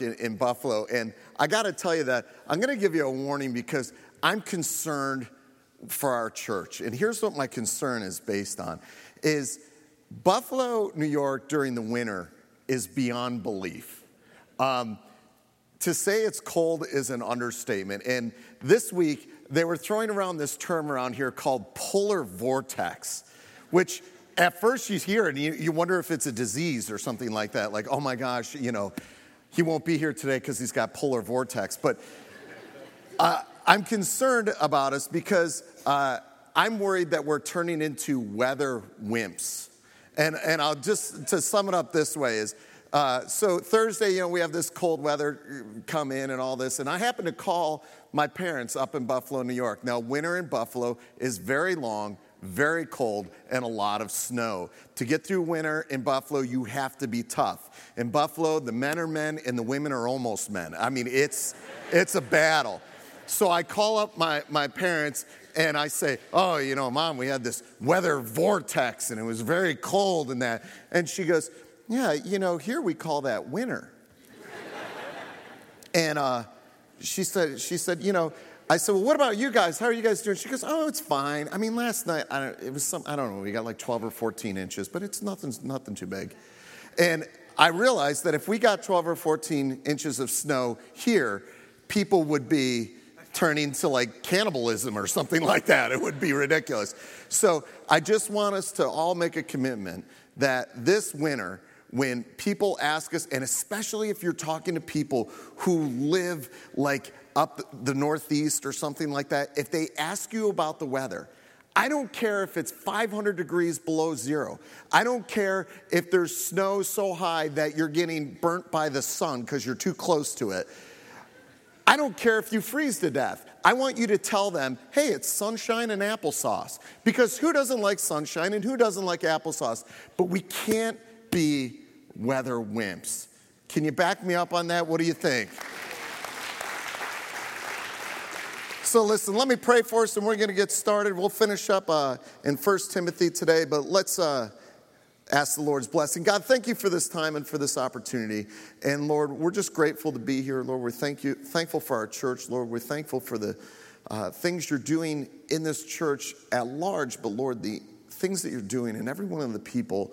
In, in Buffalo. And I got to tell you that I'm going to give you a warning because I'm concerned for our church. And here's what my concern is based on is Buffalo, New York during the winter is beyond belief. Um, to say it's cold is an understatement. And this week, they were throwing around this term around here called polar vortex, which at first you hear and you, you wonder if it's a disease or something like that. Like, oh my gosh, you know, he won't be here today because he's got polar vortex. But uh, I'm concerned about us because uh, I'm worried that we're turning into weather wimps. And, and I'll just, to sum it up this way is, uh, so Thursday, you know, we have this cold weather come in and all this, and I happen to call my parents up in Buffalo, New York. Now, winter in Buffalo is very long, very cold, and a lot of snow. To get through winter in Buffalo, you have to be tough. In Buffalo, the men are men and the women are almost men. I mean, it's, it's a battle. So I call up my, my parents and I say, Oh, you know, mom, we had this weather vortex and it was very cold and that. And she goes, Yeah, you know, here we call that winter. and uh, she said, she said, you know, I said, well, what about you guys? How are you guys doing? She goes, oh, it's fine. I mean, last night, I don't, it was some, I don't know, we got like 12 or 14 inches, but it's nothing, nothing too big. And I realized that if we got 12 or 14 inches of snow here, people would be turning to like cannibalism or something like that. It would be ridiculous. So I just want us to all make a commitment that this winter, when people ask us, and especially if you're talking to people who live like up the Northeast or something like that, if they ask you about the weather, I don't care if it's 500 degrees below zero. I don't care if there's snow so high that you're getting burnt by the sun because you're too close to it. I don't care if you freeze to death. I want you to tell them, hey, it's sunshine and applesauce. Because who doesn't like sunshine and who doesn't like applesauce? But we can't be weather wimps. Can you back me up on that? What do you think? So, listen, let me pray for us and we're going to get started. We'll finish up uh, in 1 Timothy today, but let's uh, ask the Lord's blessing. God, thank you for this time and for this opportunity. And Lord, we're just grateful to be here. Lord, we're thank you, thankful for our church. Lord, we're thankful for the uh, things you're doing in this church at large, but Lord, the things that you're doing in every one of the people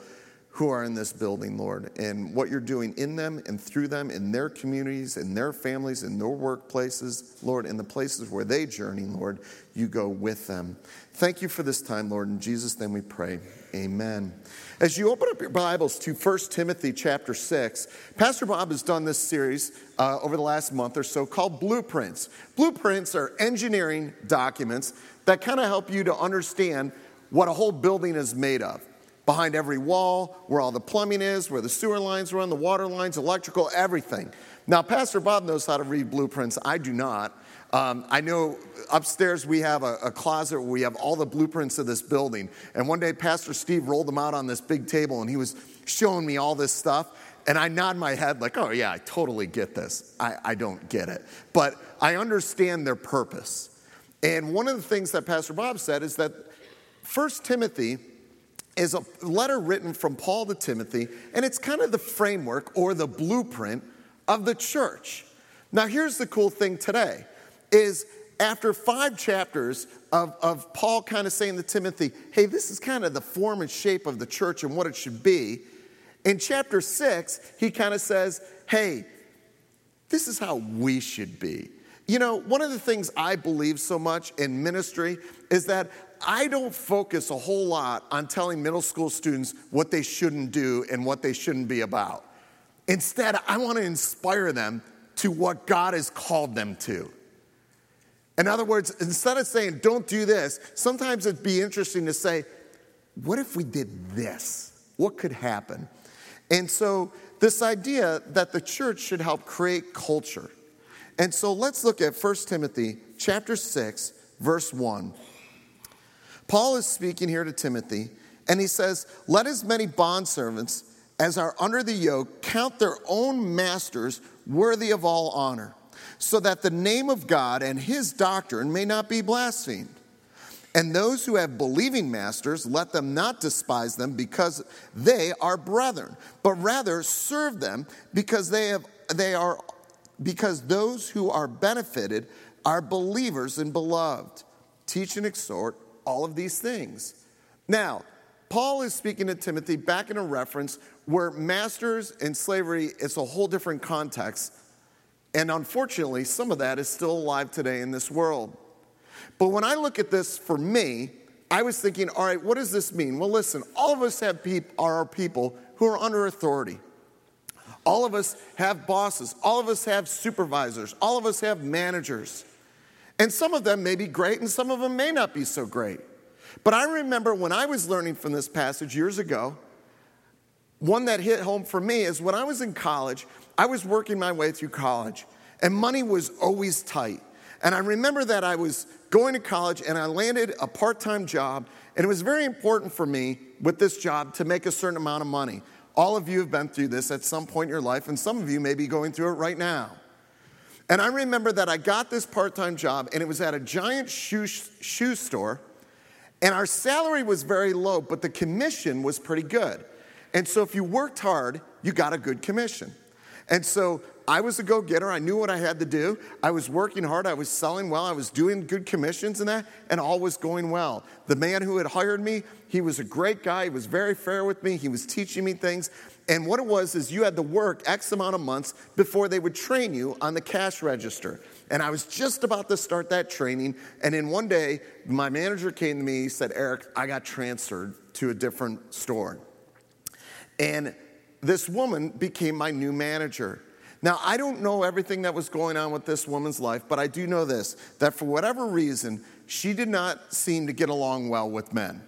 who are in this building, Lord, and what you're doing in them and through them, in their communities, in their families, in their workplaces, Lord, in the places where they journey, Lord, you go with them. Thank you for this time, Lord. In Jesus' name we pray. Amen. As you open up your Bibles to 1 Timothy chapter 6, Pastor Bob has done this series uh, over the last month or so called Blueprints. Blueprints are engineering documents that kind of help you to understand what a whole building is made of behind every wall, where all the plumbing is, where the sewer lines run, the water lines, electrical, everything. Now, Pastor Bob knows how to read blueprints. I do not. Um, I know upstairs we have a, a, closet where we have all the blueprints of this building. And one day, Pastor Steve rolled them out on this big table and he was showing me all this stuff. And I nod my head, like, oh, yeah, I totally get this. I, I don't get it. But I understand their purpose. And one of the things that Pastor Bob said is that First Timothy is a letter written from Paul to Timothy, and it's kind of the framework or the blueprint of the church. Now, here's the cool thing today is after five chapters of, of Paul kind of saying to Timothy, hey, this is kind of the form and shape of the church and what it should be. In chapter six, he kind of says, hey, this is how we should be. You know, one of the things I believe so much in ministry is that I don't focus a whole lot on telling middle school students what they shouldn't do and what they shouldn't be about. Instead, I want to inspire them to what God has called them to. In other words, instead of saying, don't do this, sometimes it'd be interesting to say, what if we did this? What could happen? And so, this idea that the church should help create culture. And so, let's look at 1 Timothy chapter 6, verse 1. Paul is speaking here to Timothy, and he says, Let as many bondservants as are under the yoke count their own masters worthy of all honor, so that the name of God and his doctrine may not be blasphemed. And those who have believing masters, let them not despise them because they are brethren, but rather serve them because they, have, they are because those who are benefited are believers and beloved. Teach and exhort all of these things. Now, Paul is speaking to Timothy back in a reference where masters and slavery is a whole different context. And unfortunately, some of that is still alive today in this world. But when I look at this for me, I was thinking, all right, what does this mean? Well, listen, all of us have peop- are our people who are under authority. All of us have bosses. All of us have supervisors. All of us have managers. And some of them may be great and some of them may not be so great. But I remember when I was learning from this passage years ago, one that hit home for me is when I was in college, I was working my way through college, and money was always tight. And I remember that I was going to college and I landed a part time job, and it was very important for me with this job to make a certain amount of money. All of you have been through this at some point in your life, and some of you may be going through it right now. And I remember that I got this part time job, and it was at a giant shoe, shoe store, and our salary was very low, but the commission was pretty good. And so if you worked hard, you got a good commission. And so I was a go getter. I knew what I had to do. I was working hard. I was selling well. I was doing good commissions and that, and all was going well. The man who had hired me, he was a great guy. He was very fair with me. He was teaching me things. And what it was is you had to work X amount of months before they would train you on the cash register. And I was just about to start that training. And in one day, my manager came to me. He said, Eric, I got transferred to a different store. And this woman became my new manager. Now, I don't know everything that was going on with this woman's life, but I do know this that for whatever reason, she did not seem to get along well with men.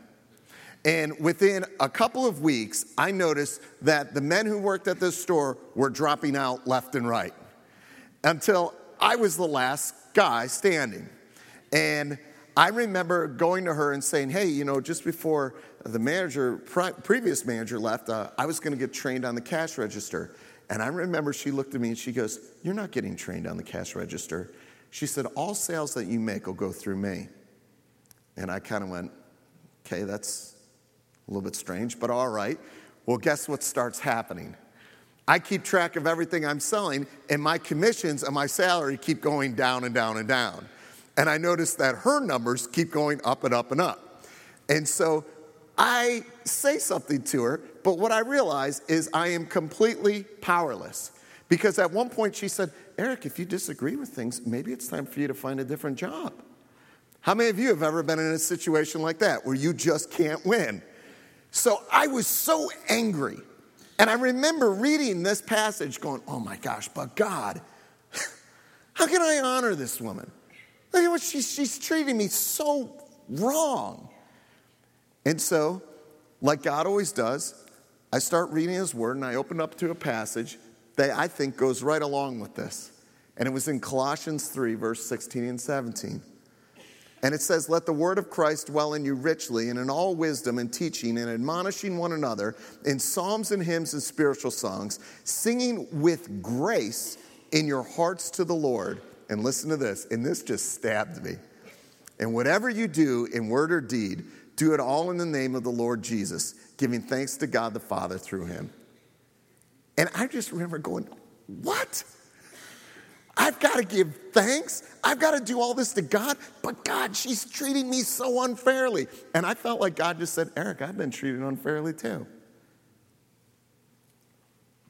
And within a couple of weeks, I noticed that the men who worked at this store were dropping out left and right until I was the last guy standing. And I remember going to her and saying, Hey, you know, just before the manager, previous manager left, uh, I was going to get trained on the cash register. And I remember she looked at me and she goes, You're not getting trained on the cash register. She said, All sales that you make will go through me. And I kind of went, Okay, that's a little bit strange, but all right. Well, guess what starts happening? I keep track of everything I'm selling, and my commissions and my salary keep going down and down and down. And I notice that her numbers keep going up and up and up. And so I say something to her, but what I realize is I am completely powerless. Because at one point she said, Eric, if you disagree with things, maybe it's time for you to find a different job. How many of you have ever been in a situation like that where you just can't win? So I was so angry. And I remember reading this passage going, oh my gosh, but God, how can I honor this woman? Look at what she, she's treating me so wrong. And so, like God always does, I start reading His Word and I open up to a passage that I think goes right along with this. And it was in Colossians 3, verse 16 and 17. And it says, Let the word of Christ dwell in you richly, and in all wisdom and teaching, and admonishing one another in psalms and hymns and spiritual songs, singing with grace in your hearts to the Lord. And listen to this, and this just stabbed me. And whatever you do in word or deed, do it all in the name of the Lord Jesus, giving thanks to God the Father through him. And I just remember going, What? I've got to give thanks. I've got to do all this to God. But God, she's treating me so unfairly. And I felt like God just said, Eric, I've been treated unfairly too.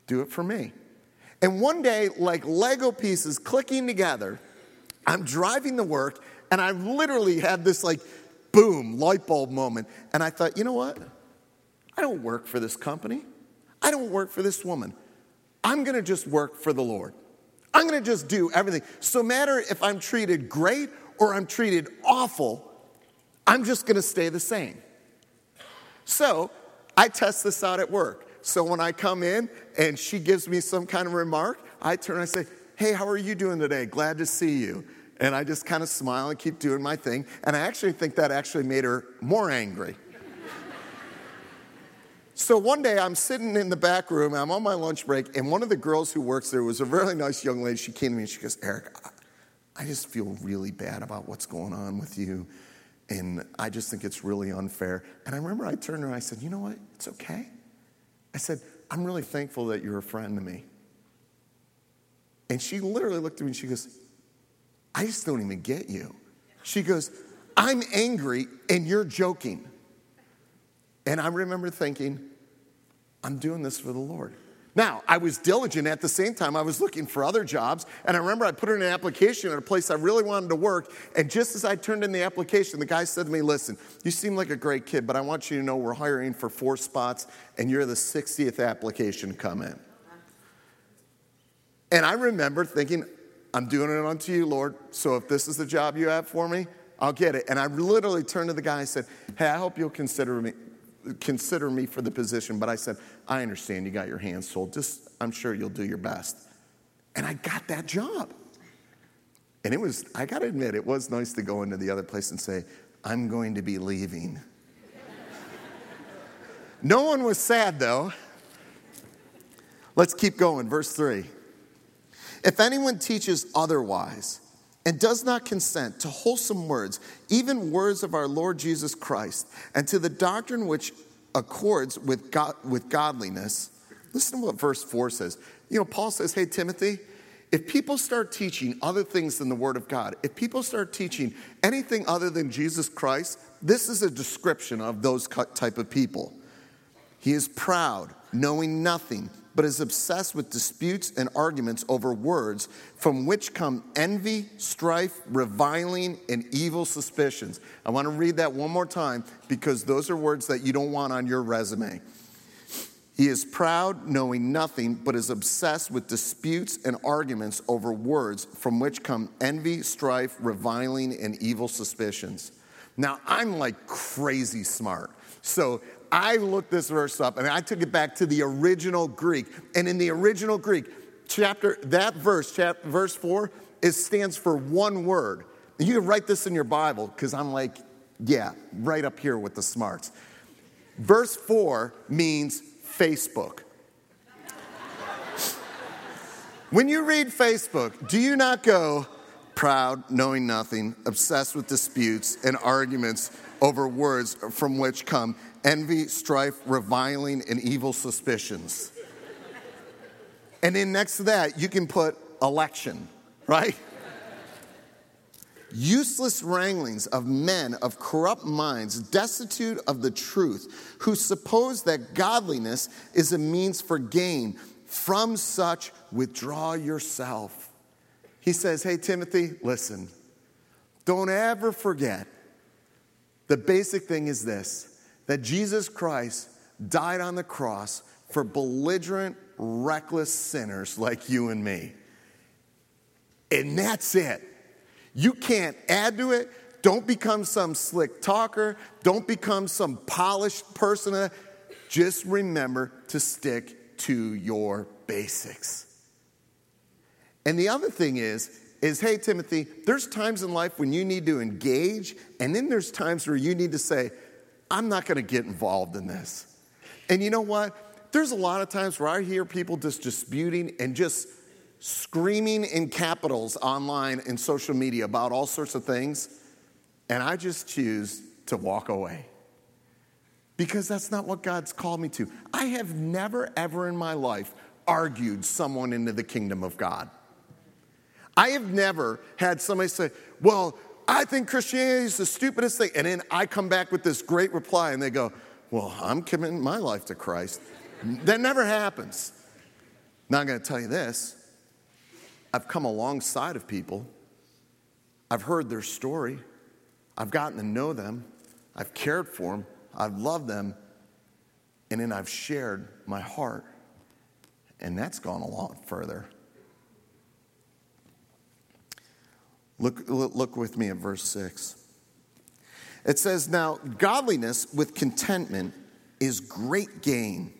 Do it for me. And one day, like Lego pieces clicking together, I'm driving to work and I literally had this like boom, light bulb moment. And I thought, you know what? I don't work for this company. I don't work for this woman. I'm going to just work for the Lord. I'm going to just do everything. So, matter if I'm treated great or I'm treated awful, I'm just going to stay the same. So, I test this out at work. So, when I come in and she gives me some kind of remark, I turn and I say, Hey, how are you doing today? Glad to see you. And I just kind of smile and keep doing my thing. And I actually think that actually made her more angry. so one day I'm sitting in the back room, I'm on my lunch break, and one of the girls who works there was a really nice young lady. She came to me and she goes, Eric, I just feel really bad about what's going on with you. And I just think it's really unfair. And I remember I turned to her and I said, You know what? It's okay. I said, I'm really thankful that you're a friend to me. And she literally looked at me and she goes, I just don't even get you. She goes, I'm angry and you're joking. And I remember thinking, I'm doing this for the Lord. Now, I was diligent at the same time. I was looking for other jobs. And I remember I put in an application at a place I really wanted to work. And just as I turned in the application, the guy said to me, Listen, you seem like a great kid, but I want you to know we're hiring for four spots, and you're the 60th application to come in. And I remember thinking, I'm doing it unto you, Lord. So if this is the job you have for me, I'll get it. And I literally turned to the guy and said, Hey, I hope you'll consider me, consider me for the position. But I said, I understand you got your hands full. Just, I'm sure you'll do your best. And I got that job. And it was, I got to admit, it was nice to go into the other place and say, I'm going to be leaving. no one was sad though. Let's keep going. Verse 3. If anyone teaches otherwise and does not consent to wholesome words, even words of our Lord Jesus Christ, and to the doctrine which accords with, God, with godliness, listen to what verse 4 says. You know, Paul says, Hey, Timothy, if people start teaching other things than the Word of God, if people start teaching anything other than Jesus Christ, this is a description of those type of people. He is proud, knowing nothing but is obsessed with disputes and arguments over words from which come envy, strife, reviling, and evil suspicions. I want to read that one more time because those are words that you don't want on your resume. He is proud, knowing nothing, but is obsessed with disputes and arguments over words from which come envy, strife, reviling, and evil suspicions. Now, I'm like crazy smart. So I looked this verse up and I took it back to the original Greek. And in the original Greek, chapter, that verse, verse four, it stands for one word. You can write this in your Bible because I'm like, yeah, right up here with the smarts. Verse four means Facebook. when you read Facebook, do you not go, proud, knowing nothing, obsessed with disputes and arguments over words from which come envy, strife, reviling, and evil suspicions. and then next to that, you can put election, right? Useless wranglings of men of corrupt minds, destitute of the truth, who suppose that godliness is a means for gain. From such, withdraw yourself. He says, Hey, Timothy, listen, don't ever forget. The basic thing is this that Jesus Christ died on the cross for belligerent, reckless sinners like you and me. And that's it. You can't add to it. Don't become some slick talker. Don't become some polished person. Just remember to stick to your basics. And the other thing is, is hey, Timothy, there's times in life when you need to engage, and then there's times where you need to say, I'm not going to get involved in this. And you know what? There's a lot of times where I hear people just disputing and just screaming in capitals online and social media about all sorts of things, and I just choose to walk away. Because that's not what God's called me to. I have never, ever in my life argued someone into the kingdom of God. I have never had somebody say, Well, I think Christianity is the stupidest thing. And then I come back with this great reply, and they go, Well, I'm committing my life to Christ. that never happens. Now, I'm going to tell you this I've come alongside of people, I've heard their story, I've gotten to know them, I've cared for them, I've loved them, and then I've shared my heart. And that's gone a lot further. Look, look with me at verse 6. It says, Now, godliness with contentment is great gain.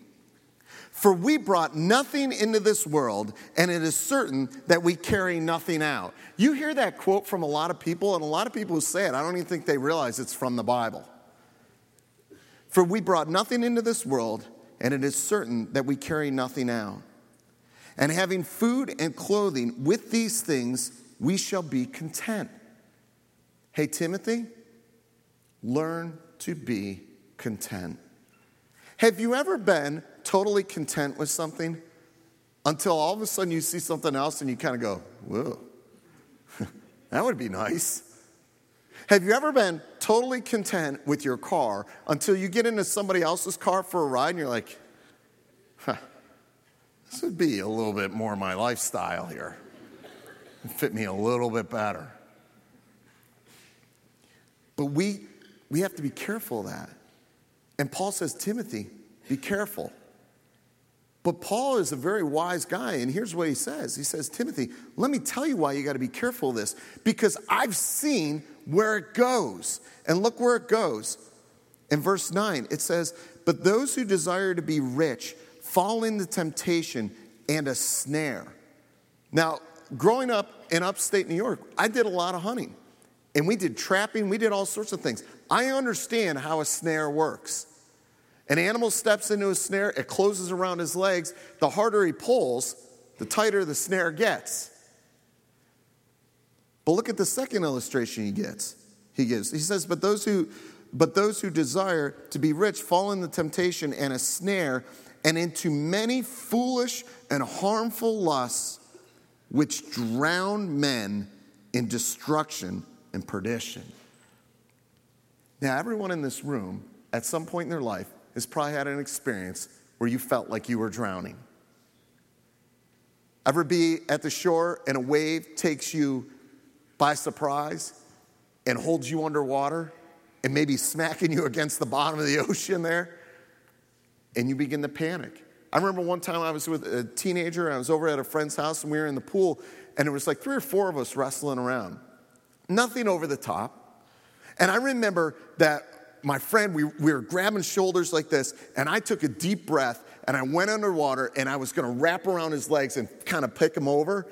For we brought nothing into this world, and it is certain that we carry nothing out. You hear that quote from a lot of people, and a lot of people who say it, I don't even think they realize it's from the Bible. For we brought nothing into this world, and it is certain that we carry nothing out. And having food and clothing, with these things we shall be content. Hey, Timothy, learn to be content. Have you ever been totally content with something? until all of a sudden you see something else and you kind of go, whoa, that would be nice. Have you ever been totally content with your car until you get into somebody else's car for a ride and you're like, huh, this would be a little bit more my lifestyle here. Fit me a little bit better. But we, we have to be careful of that. And Paul says, Timothy, be careful. But Paul is a very wise guy, and here's what he says He says, Timothy, let me tell you why you got to be careful of this, because I've seen where it goes. And look where it goes. In verse 9, it says, But those who desire to be rich fall into temptation and a snare. Now, growing up in upstate New York, I did a lot of hunting, and we did trapping, we did all sorts of things. I understand how a snare works. An animal steps into a snare, it closes around his legs. The harder he pulls, the tighter the snare gets. But look at the second illustration he gets. He gives. He says, "But those who but those who desire to be rich fall into temptation and a snare and into many foolish and harmful lusts which drown men in destruction and perdition." Now, everyone in this room at some point in their life has probably had an experience where you felt like you were drowning. Ever be at the shore and a wave takes you by surprise and holds you underwater and maybe smacking you against the bottom of the ocean there? And you begin to panic. I remember one time I was with a teenager and I was over at a friend's house and we were in the pool and it was like three or four of us wrestling around. Nothing over the top. And I remember that my friend, we, we were grabbing shoulders like this, and I took a deep breath and I went underwater and I was gonna wrap around his legs and kind of pick him over.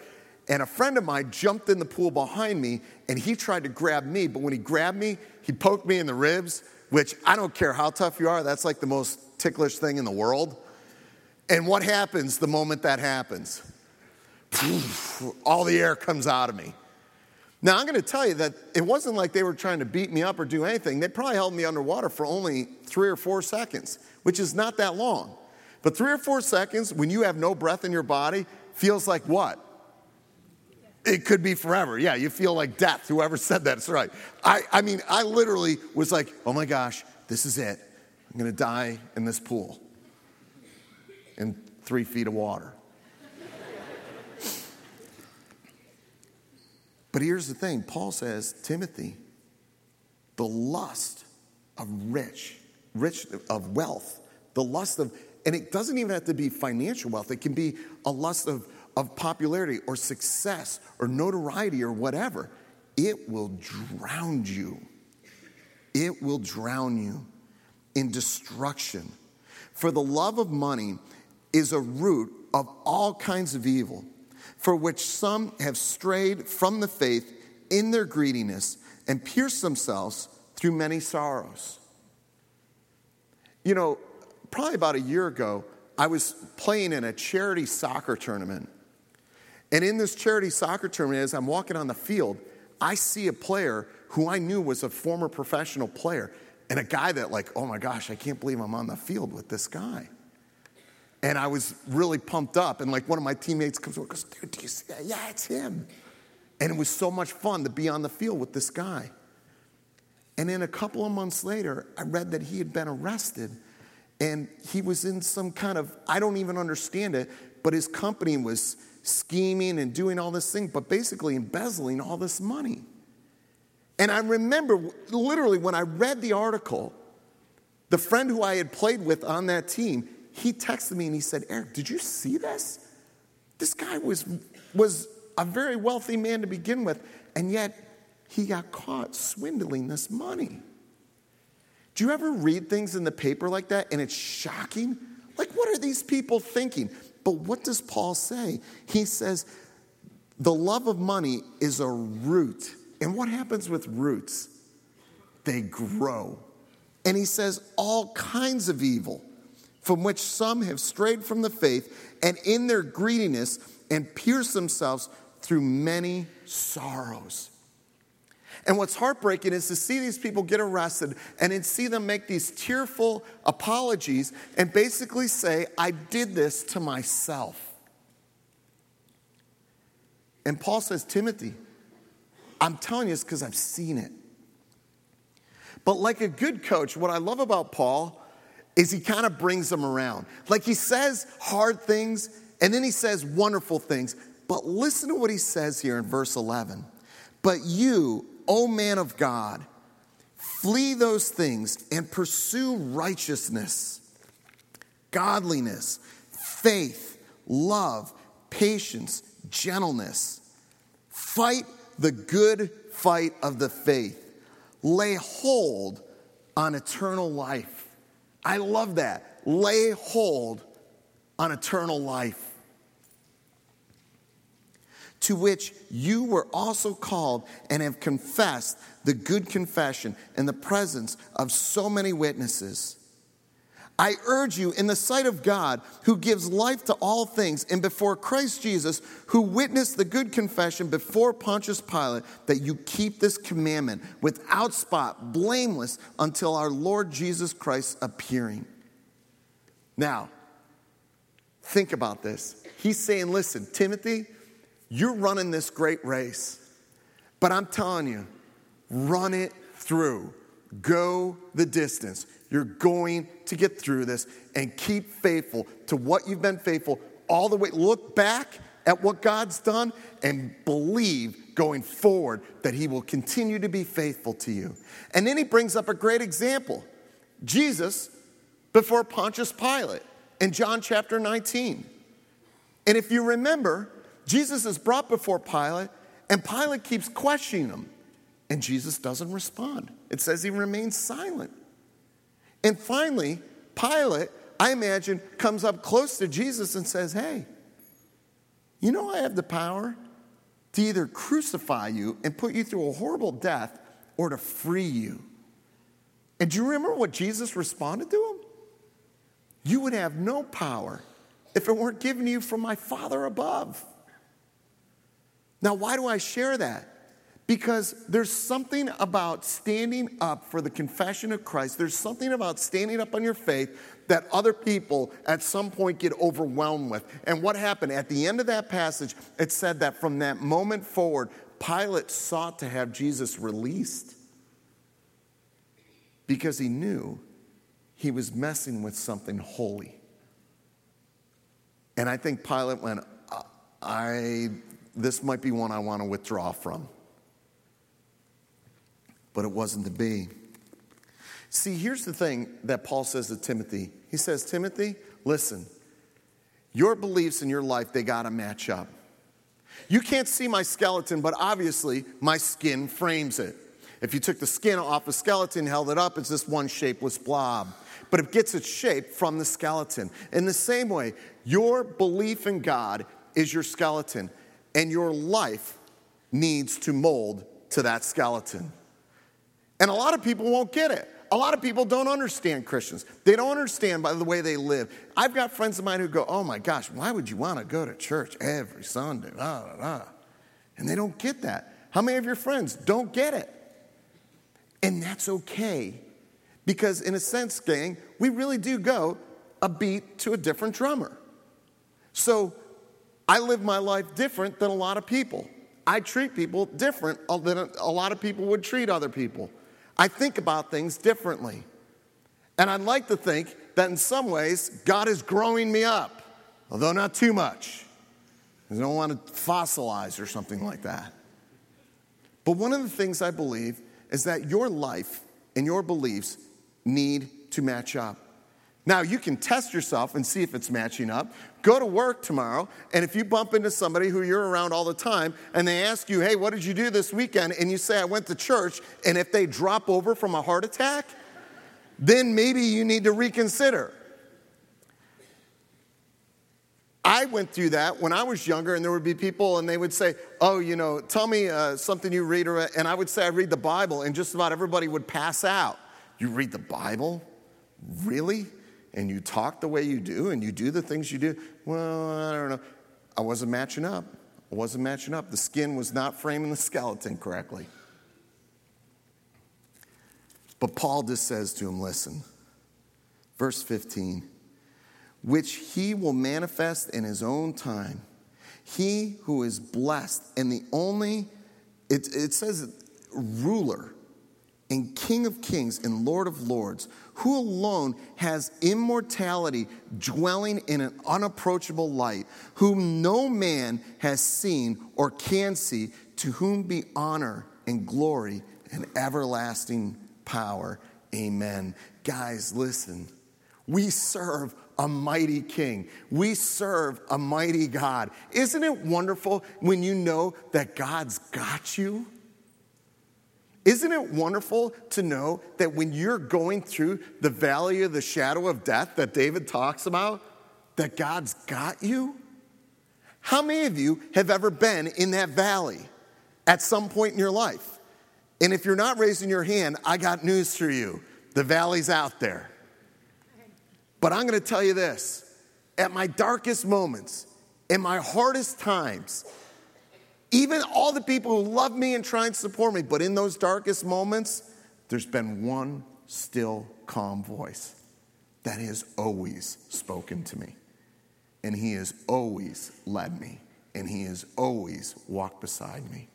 And a friend of mine jumped in the pool behind me and he tried to grab me, but when he grabbed me, he poked me in the ribs, which I don't care how tough you are, that's like the most ticklish thing in the world. And what happens the moment that happens? All the air comes out of me. Now, I'm going to tell you that it wasn't like they were trying to beat me up or do anything. They probably held me underwater for only three or four seconds, which is not that long. But three or four seconds when you have no breath in your body feels like what? It could be forever. Yeah, you feel like death. Whoever said that's right. I, I mean, I literally was like, oh my gosh, this is it. I'm going to die in this pool in three feet of water. But here's the thing Paul says, Timothy, the lust of rich, rich of wealth, the lust of, and it doesn't even have to be financial wealth, it can be a lust of, of popularity or success or notoriety or whatever. It will drown you. It will drown you in destruction. For the love of money is a root of all kinds of evil for which some have strayed from the faith in their greediness and pierced themselves through many sorrows. You know, probably about a year ago, I was playing in a charity soccer tournament. And in this charity soccer tournament, as I'm walking on the field, I see a player who I knew was a former professional player and a guy that, like, oh my gosh, I can't believe I'm on the field with this guy. And I was really pumped up. And like one of my teammates comes over and goes, dude, do you see that? Yeah, it's him. And it was so much fun to be on the field with this guy. And then a couple of months later, I read that he had been arrested and he was in some kind of, I don't even understand it, but his company was scheming and doing all this thing, but basically embezzling all this money. And I remember literally when I read the article, the friend who I had played with on that team, he texted me and he said, Eric, did you see this? This guy was, was a very wealthy man to begin with, and yet he got caught swindling this money. Do you ever read things in the paper like that and it's shocking? Like, what are these people thinking? But what does Paul say? He says, the love of money is a root. And what happens with roots? They grow. And he says, all kinds of evil from which some have strayed from the faith, and in their greediness and pierced themselves through many sorrows. And what's heartbreaking is to see these people get arrested and then see them make these tearful apologies and basically say, I did this to myself. And Paul says, Timothy, I'm telling you this because I've seen it. But like a good coach, what I love about Paul is he kind of brings them around. Like he says hard things and then he says wonderful things. But listen to what he says here in verse 11. But you, O man of God, flee those things and pursue righteousness, godliness, faith, love, patience, gentleness. Fight the good fight of the faith. Lay hold on eternal life. I love that. Lay hold on eternal life to which you were also called and have confessed the good confession in the presence of so many witnesses. I urge you, in the sight of God, who gives life to all things, and before Christ Jesus, who witnessed the good confession before Pontius Pilate, that you keep this commandment without spot, blameless, until our Lord Jesus Christ appearing. Now, think about this. He's saying, listen, Timothy, you're running this great race, but I'm telling you, run it through. Go the distance. You're going to get through this and keep faithful to what you've been faithful all the way. Look back at what God's done and believe going forward that He will continue to be faithful to you. And then He brings up a great example Jesus before Pontius Pilate in John chapter 19. And if you remember, Jesus is brought before Pilate, and Pilate keeps questioning him, and Jesus doesn't respond. It says he remains silent. And finally, Pilate, I imagine, comes up close to Jesus and says, Hey, you know I have the power to either crucify you and put you through a horrible death or to free you. And do you remember what Jesus responded to him? You would have no power if it weren't given to you from my Father above. Now, why do I share that? Because there's something about standing up for the confession of Christ. There's something about standing up on your faith that other people at some point get overwhelmed with. And what happened? At the end of that passage, it said that from that moment forward, Pilate sought to have Jesus released because he knew he was messing with something holy. And I think Pilate went, uh, I this might be one I want to withdraw from. But it wasn't to be. See, here's the thing that Paul says to Timothy. He says, Timothy, listen, your beliefs in your life, they got to match up. You can't see my skeleton, but obviously my skin frames it. If you took the skin off a skeleton, held it up, it's this one shapeless blob. But it gets its shape from the skeleton. In the same way, your belief in God is your skeleton and your life needs to mold to that skeleton. And a lot of people won't get it. A lot of people don't understand Christians. They don't understand by the way they live. I've got friends of mine who go, Oh my gosh, why would you want to go to church every Sunday? Ah, ah, ah. And they don't get that. How many of your friends don't get it? And that's okay. Because, in a sense, gang, we really do go a beat to a different drummer. So, I live my life different than a lot of people. I treat people different than a lot of people would treat other people. I think about things differently. And I'd like to think that in some ways, God is growing me up, although not too much. I don't want to fossilize or something like that. But one of the things I believe is that your life and your beliefs need to match up. Now, you can test yourself and see if it's matching up. Go to work tomorrow, and if you bump into somebody who you're around all the time and they ask you, hey, what did you do this weekend? And you say, I went to church, and if they drop over from a heart attack, then maybe you need to reconsider. I went through that when I was younger, and there would be people, and they would say, Oh, you know, tell me uh, something you read. And I would say, I read the Bible, and just about everybody would pass out. You read the Bible? Really? And you talk the way you do and you do the things you do, well, I don't know. I wasn't matching up. I wasn't matching up. The skin was not framing the skeleton correctly. But Paul just says to him, listen, verse 15, which he will manifest in his own time. He who is blessed and the only, it, it says ruler and King of kings and Lord of lords, who alone has immortality dwelling in an unapproachable light, whom no man has seen or can see, to whom be honor and glory and everlasting power. Amen. Guys, listen. We serve a mighty king. We serve a mighty God. Isn't it wonderful when you know that God's got you? Isn't it wonderful to know that when you're going through the valley of the shadow of death that David talks about, that God's got you? How many of you have ever been in that valley at some point in your life? And if you're not raising your hand, I got news for you. The valley's out there. But I'm going to tell you this at my darkest moments, in my hardest times, even all the people who love me and try and support me, but in those darkest moments, there's been one still calm voice that has always spoken to me. And he has always led me. And he has always walked beside me.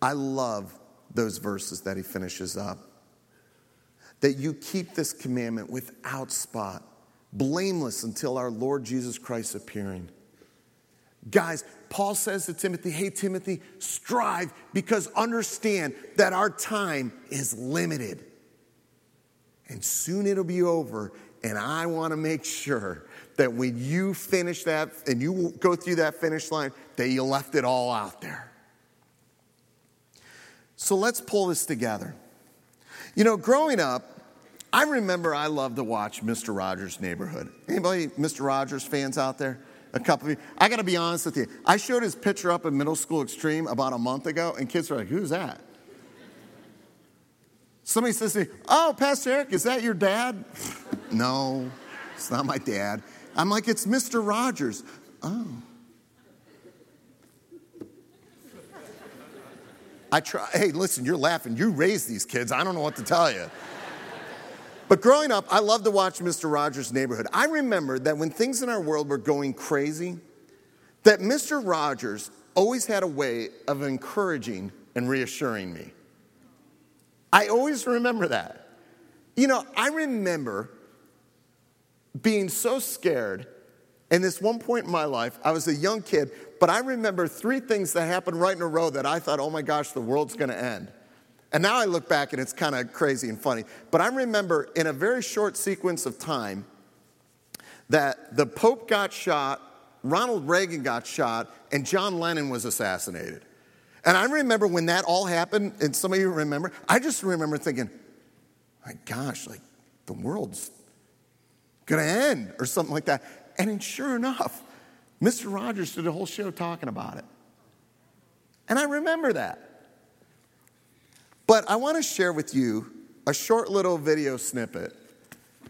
I love those verses that he finishes up. That you keep this commandment without spot, blameless until our Lord Jesus Christ appearing. Guys, Paul says to Timothy, hey, Timothy, strive because understand that our time is limited. And soon it'll be over. And I want to make sure that when you finish that and you go through that finish line, that you left it all out there. So let's pull this together. You know, growing up, I remember I loved to watch Mr. Rogers' Neighborhood. Anybody Mr. Rogers fans out there? A couple of I got to be honest with you. I showed his picture up in Middle School Extreme about a month ago, and kids were like, Who's that? Somebody says to me, Oh, Pastor Eric, is that your dad? no, it's not my dad. I'm like, It's Mr. Rogers. Oh. I try, hey, listen, you're laughing. You raised these kids. I don't know what to tell you. But growing up, I loved to watch Mr. Rogers' Neighborhood. I remember that when things in our world were going crazy, that Mr. Rogers always had a way of encouraging and reassuring me. I always remember that. You know, I remember being so scared. And this one point in my life, I was a young kid, but I remember three things that happened right in a row that I thought, oh my gosh, the world's gonna end. And now I look back and it's kind of crazy and funny. But I remember in a very short sequence of time that the Pope got shot, Ronald Reagan got shot, and John Lennon was assassinated. And I remember when that all happened, and some of you remember, I just remember thinking, my gosh, like the world's gonna end or something like that. And sure enough, Mr. Rogers did a whole show talking about it. And I remember that. But I want to share with you a short little video snippet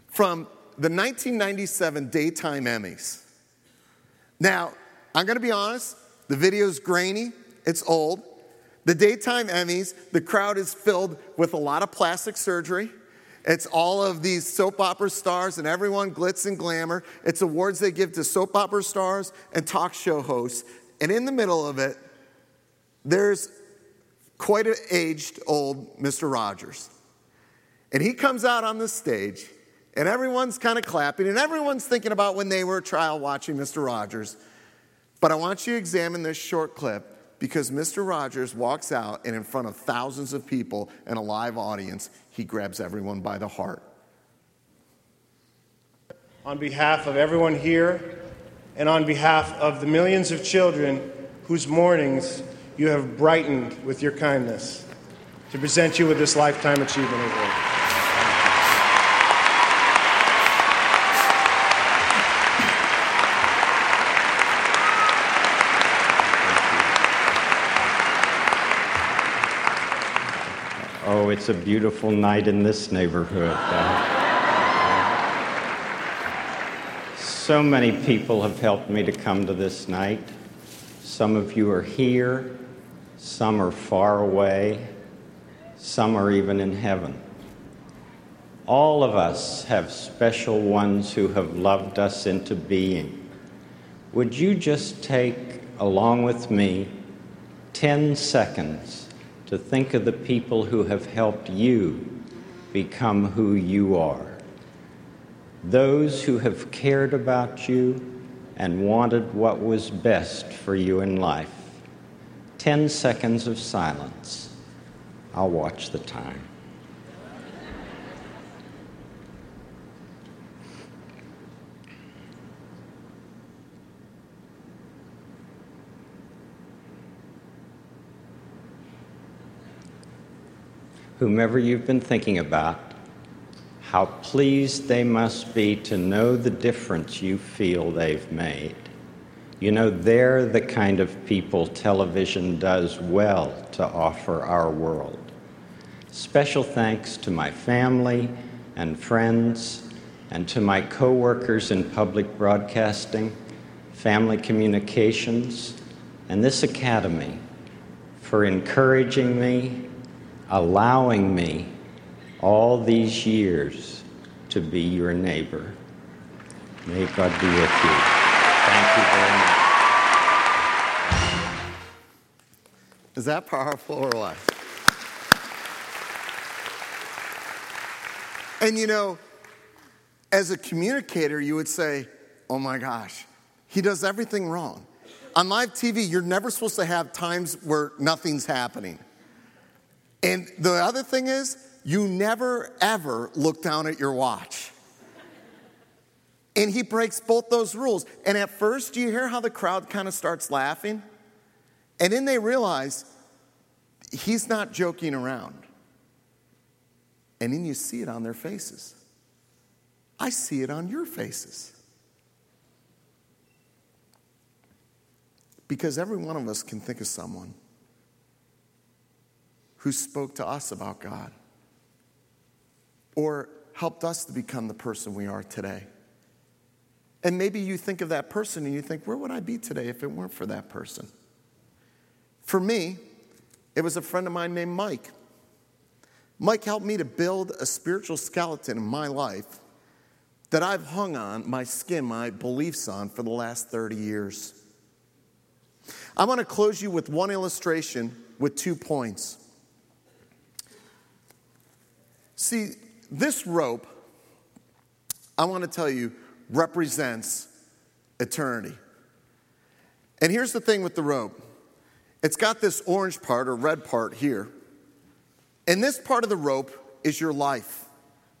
from the 1997 Daytime Emmys. Now, I'm going to be honest, the video is grainy, it's old. The Daytime Emmys, the crowd is filled with a lot of plastic surgery. It's all of these soap opera stars and everyone glitz and glamour. It's awards they give to soap opera stars and talk show hosts. And in the middle of it, there's quite an aged old Mr. Rogers. And he comes out on the stage, and everyone's kind of clapping, and everyone's thinking about when they were a child watching Mr. Rogers. But I want you to examine this short clip because Mr. Rogers walks out, and in front of thousands of people and a live audience, he grabs everyone by the heart. On behalf of everyone here, and on behalf of the millions of children whose mornings you have brightened with your kindness to present you with this Lifetime Achievement Award. Oh, it's a beautiful night in this neighborhood. so many people have helped me to come to this night. Some of you are here, some are far away, some are even in heaven. All of us have special ones who have loved us into being, would you just take, along with me, 10 seconds to think of the people who have helped you become who you are? Those who have cared about you and wanted what was best for you in life. 10 seconds of silence. I'll watch the time. whomever you've been thinking about, how pleased they must be to know the difference you feel they've made. You know, they're the kind of people television does well to offer our world. Special thanks to my family and friends and to my coworkers in public broadcasting, family communications, and this academy for encouraging me allowing me all these years to be your neighbor. May God be with you. Is that powerful or what? And you know, as a communicator, you would say, oh my gosh, he does everything wrong. On live TV, you're never supposed to have times where nothing's happening. And the other thing is, you never ever look down at your watch. And he breaks both those rules. And at first, do you hear how the crowd kind of starts laughing? And then they realize he's not joking around. And then you see it on their faces. I see it on your faces. Because every one of us can think of someone who spoke to us about God or helped us to become the person we are today. And maybe you think of that person and you think, where would I be today if it weren't for that person? For me, it was a friend of mine named Mike. Mike helped me to build a spiritual skeleton in my life that I've hung on my skin, my beliefs on for the last 30 years. I want to close you with one illustration with two points. See, this rope, I want to tell you, represents eternity. And here's the thing with the rope it's got this orange part or red part here. And this part of the rope is your life.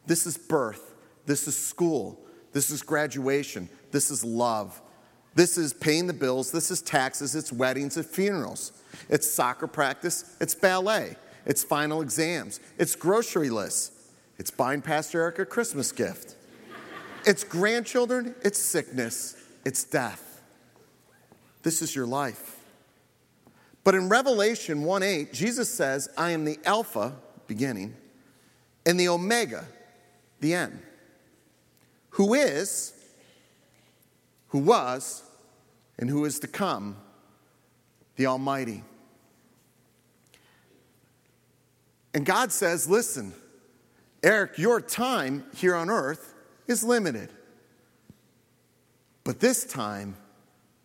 This is birth. This is school. This is graduation. This is love. This is paying the bills. This is taxes. It's weddings. It's funerals. It's soccer practice. It's ballet. It's final exams. It's grocery lists. It's buying Pastor Eric a Christmas gift. It's grandchildren. It's sickness. It's death. This is your life. But in Revelation 1 8, Jesus says, I am the Alpha, beginning, and the Omega, the end. Who is, who was, and who is to come, the Almighty. And God says, Listen, Eric, your time here on earth is limited. But this time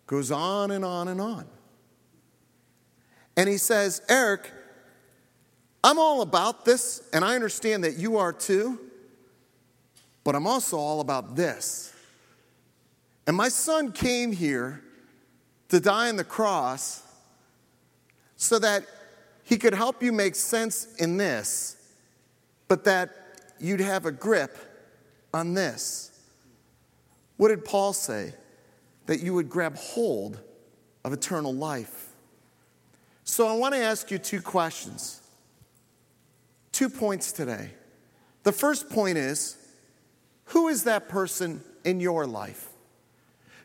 goes on and on and on. And he says, Eric, I'm all about this, and I understand that you are too, but I'm also all about this. And my son came here to die on the cross so that he could help you make sense in this, but that you'd have a grip on this. What did Paul say? That you would grab hold of eternal life. So I want to ask you two questions. Two points today. The first point is who is that person in your life?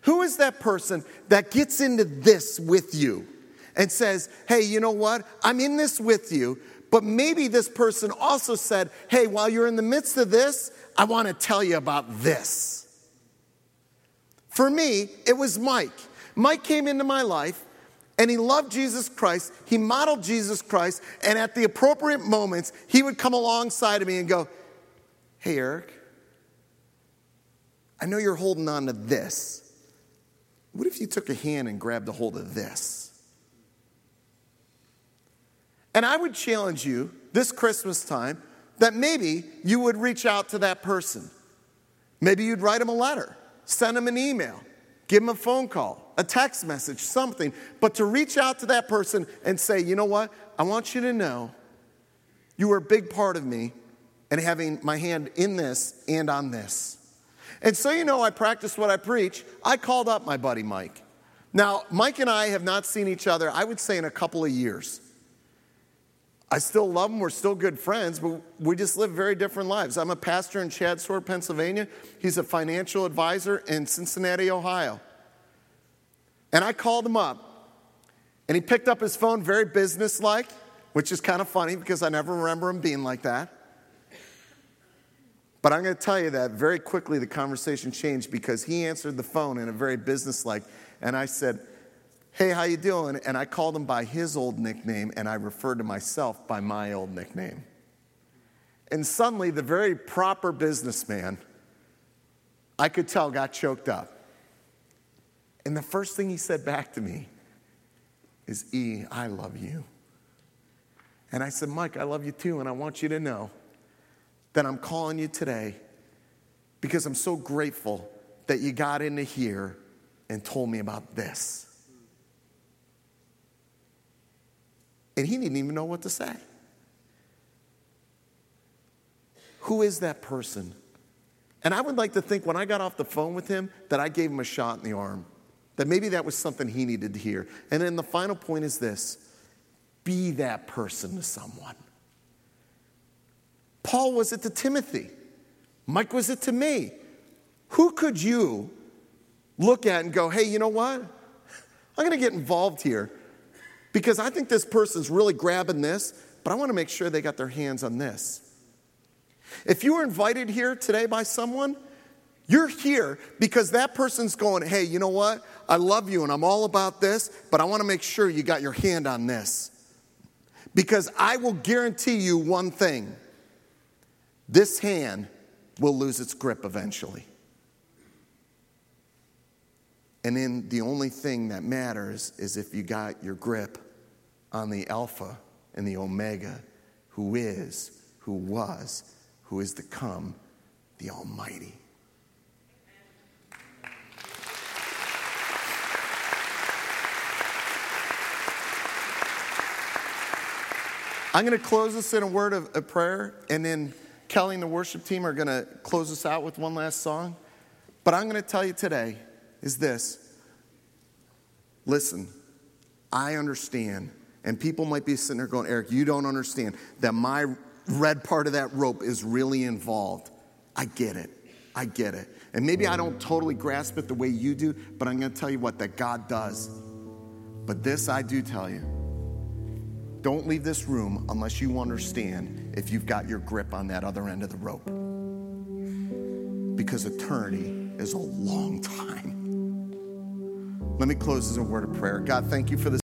Who is that person that gets into this with you? and says, Hey, you know what? I'm in this with you, but maybe this person also said, Hey, while you're in the midst of this, I want to tell you about this. For me, it was Mike. Mike came into my life and he loved Jesus Christ. He modeled Jesus Christ. And at the appropriate moments, he would come alongside of me and go, Hey, Eric, I know you're holding on to this. what if you took a hand and grabbed a hold of this? And I would challenge you this Christmas time that maybe you would reach out to that person. Maybe you'd write them a letter, send them an email, give them a phone call, a text message, something, but to reach out to that person and say, you know what? I want you to know you were a big part of me and having my hand in this and on this. And so, you know, I practiced what I preach. I called up my buddy Mike. Now, Mike and I have not seen each other, I would say, in a couple of years. I still love him. We're still good friends, but we just live very different lives. I'm a pastor in Chadds Ford, Pennsylvania. He's a financial advisor in Cincinnati, Ohio. And I called him up, and he picked up his phone very businesslike, which is kind of funny because I never remember him being like that. But I'm going to tell you that very quickly the conversation changed because he answered the phone in a very businesslike, and I said, "Hey, how you doing?" And I called him by his old nickname, and I referred to myself by my old nickname. And suddenly, the very proper businessman, I could tell, got choked up. And the first thing he said back to me is, E, I love you. And I said, Mike, I love you too, and I want you to know that I'm calling you today because I'm so grateful that you got into here and told me about this. And he didn't even know what to say. Who is that person? And I would like to think when I got off the phone with him that I gave him a shot in the arm, that maybe that was something he needed to hear. And then the final point is this be that person to someone. Paul was it to Timothy. Mike was it to me. Who could you look at and go, hey, you know what? I'm going to get involved here because I think this person's really grabbing this, but I want to make sure they got their hands on this. If you were invited here today by someone, you're here because that person's going, hey, you know what? I love you and I'm all about this, but I want to make sure you got your hand on this. Because I will guarantee you one thing this hand will lose its grip eventually. And then the only thing that matters is if you got your grip on the Alpha and the Omega, who is, who was, who is to come, the Almighty. I'm going to close this in a word of, of prayer, and then Kelly and the worship team are going to close us out with one last song. But I'm going to tell you today is this listen, I understand, and people might be sitting there going, Eric, you don't understand that my red part of that rope is really involved. I get it. I get it. And maybe I don't totally grasp it the way you do, but I'm going to tell you what, that God does. But this I do tell you don't leave this room unless you understand if you've got your grip on that other end of the rope. Because eternity is a long time. Let me close as a word of prayer. God, thank you for this.